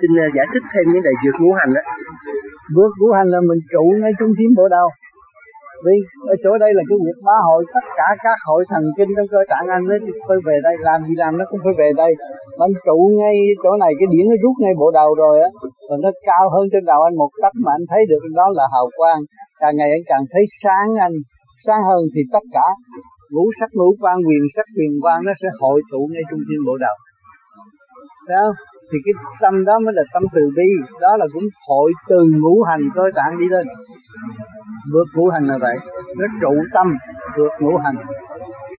xin à, giải thích thêm những đề dược ngũ hành đó. Bước ngũ hành là mình trụ ngay trung tâm bộ đầu. Vì ở chỗ đây là cái việc bá hội, tất cả các hội thần kinh trong cơ tạng anh ấy phải về đây. Làm gì làm nó cũng phải về đây. Anh trụ ngay chỗ này, cái điển nó rút ngay bộ đầu rồi á và nó cao hơn trên đầu anh một tấc mà anh thấy được đó là hào quang. Càng ngày anh càng thấy sáng anh. Sáng hơn thì tất cả ngũ sắc, ngũ quan quyền sắc quyền quan nó sẽ hội tụ ngay trung tâm bộ đầu. Thấy không? Thì cái tâm đó mới là tâm từ bi. Đó là cũng hội từ ngũ hành cơ tạng đi lên. Vượt ngũ hành là vậy. Nó trụ tâm, vượt ngũ hành.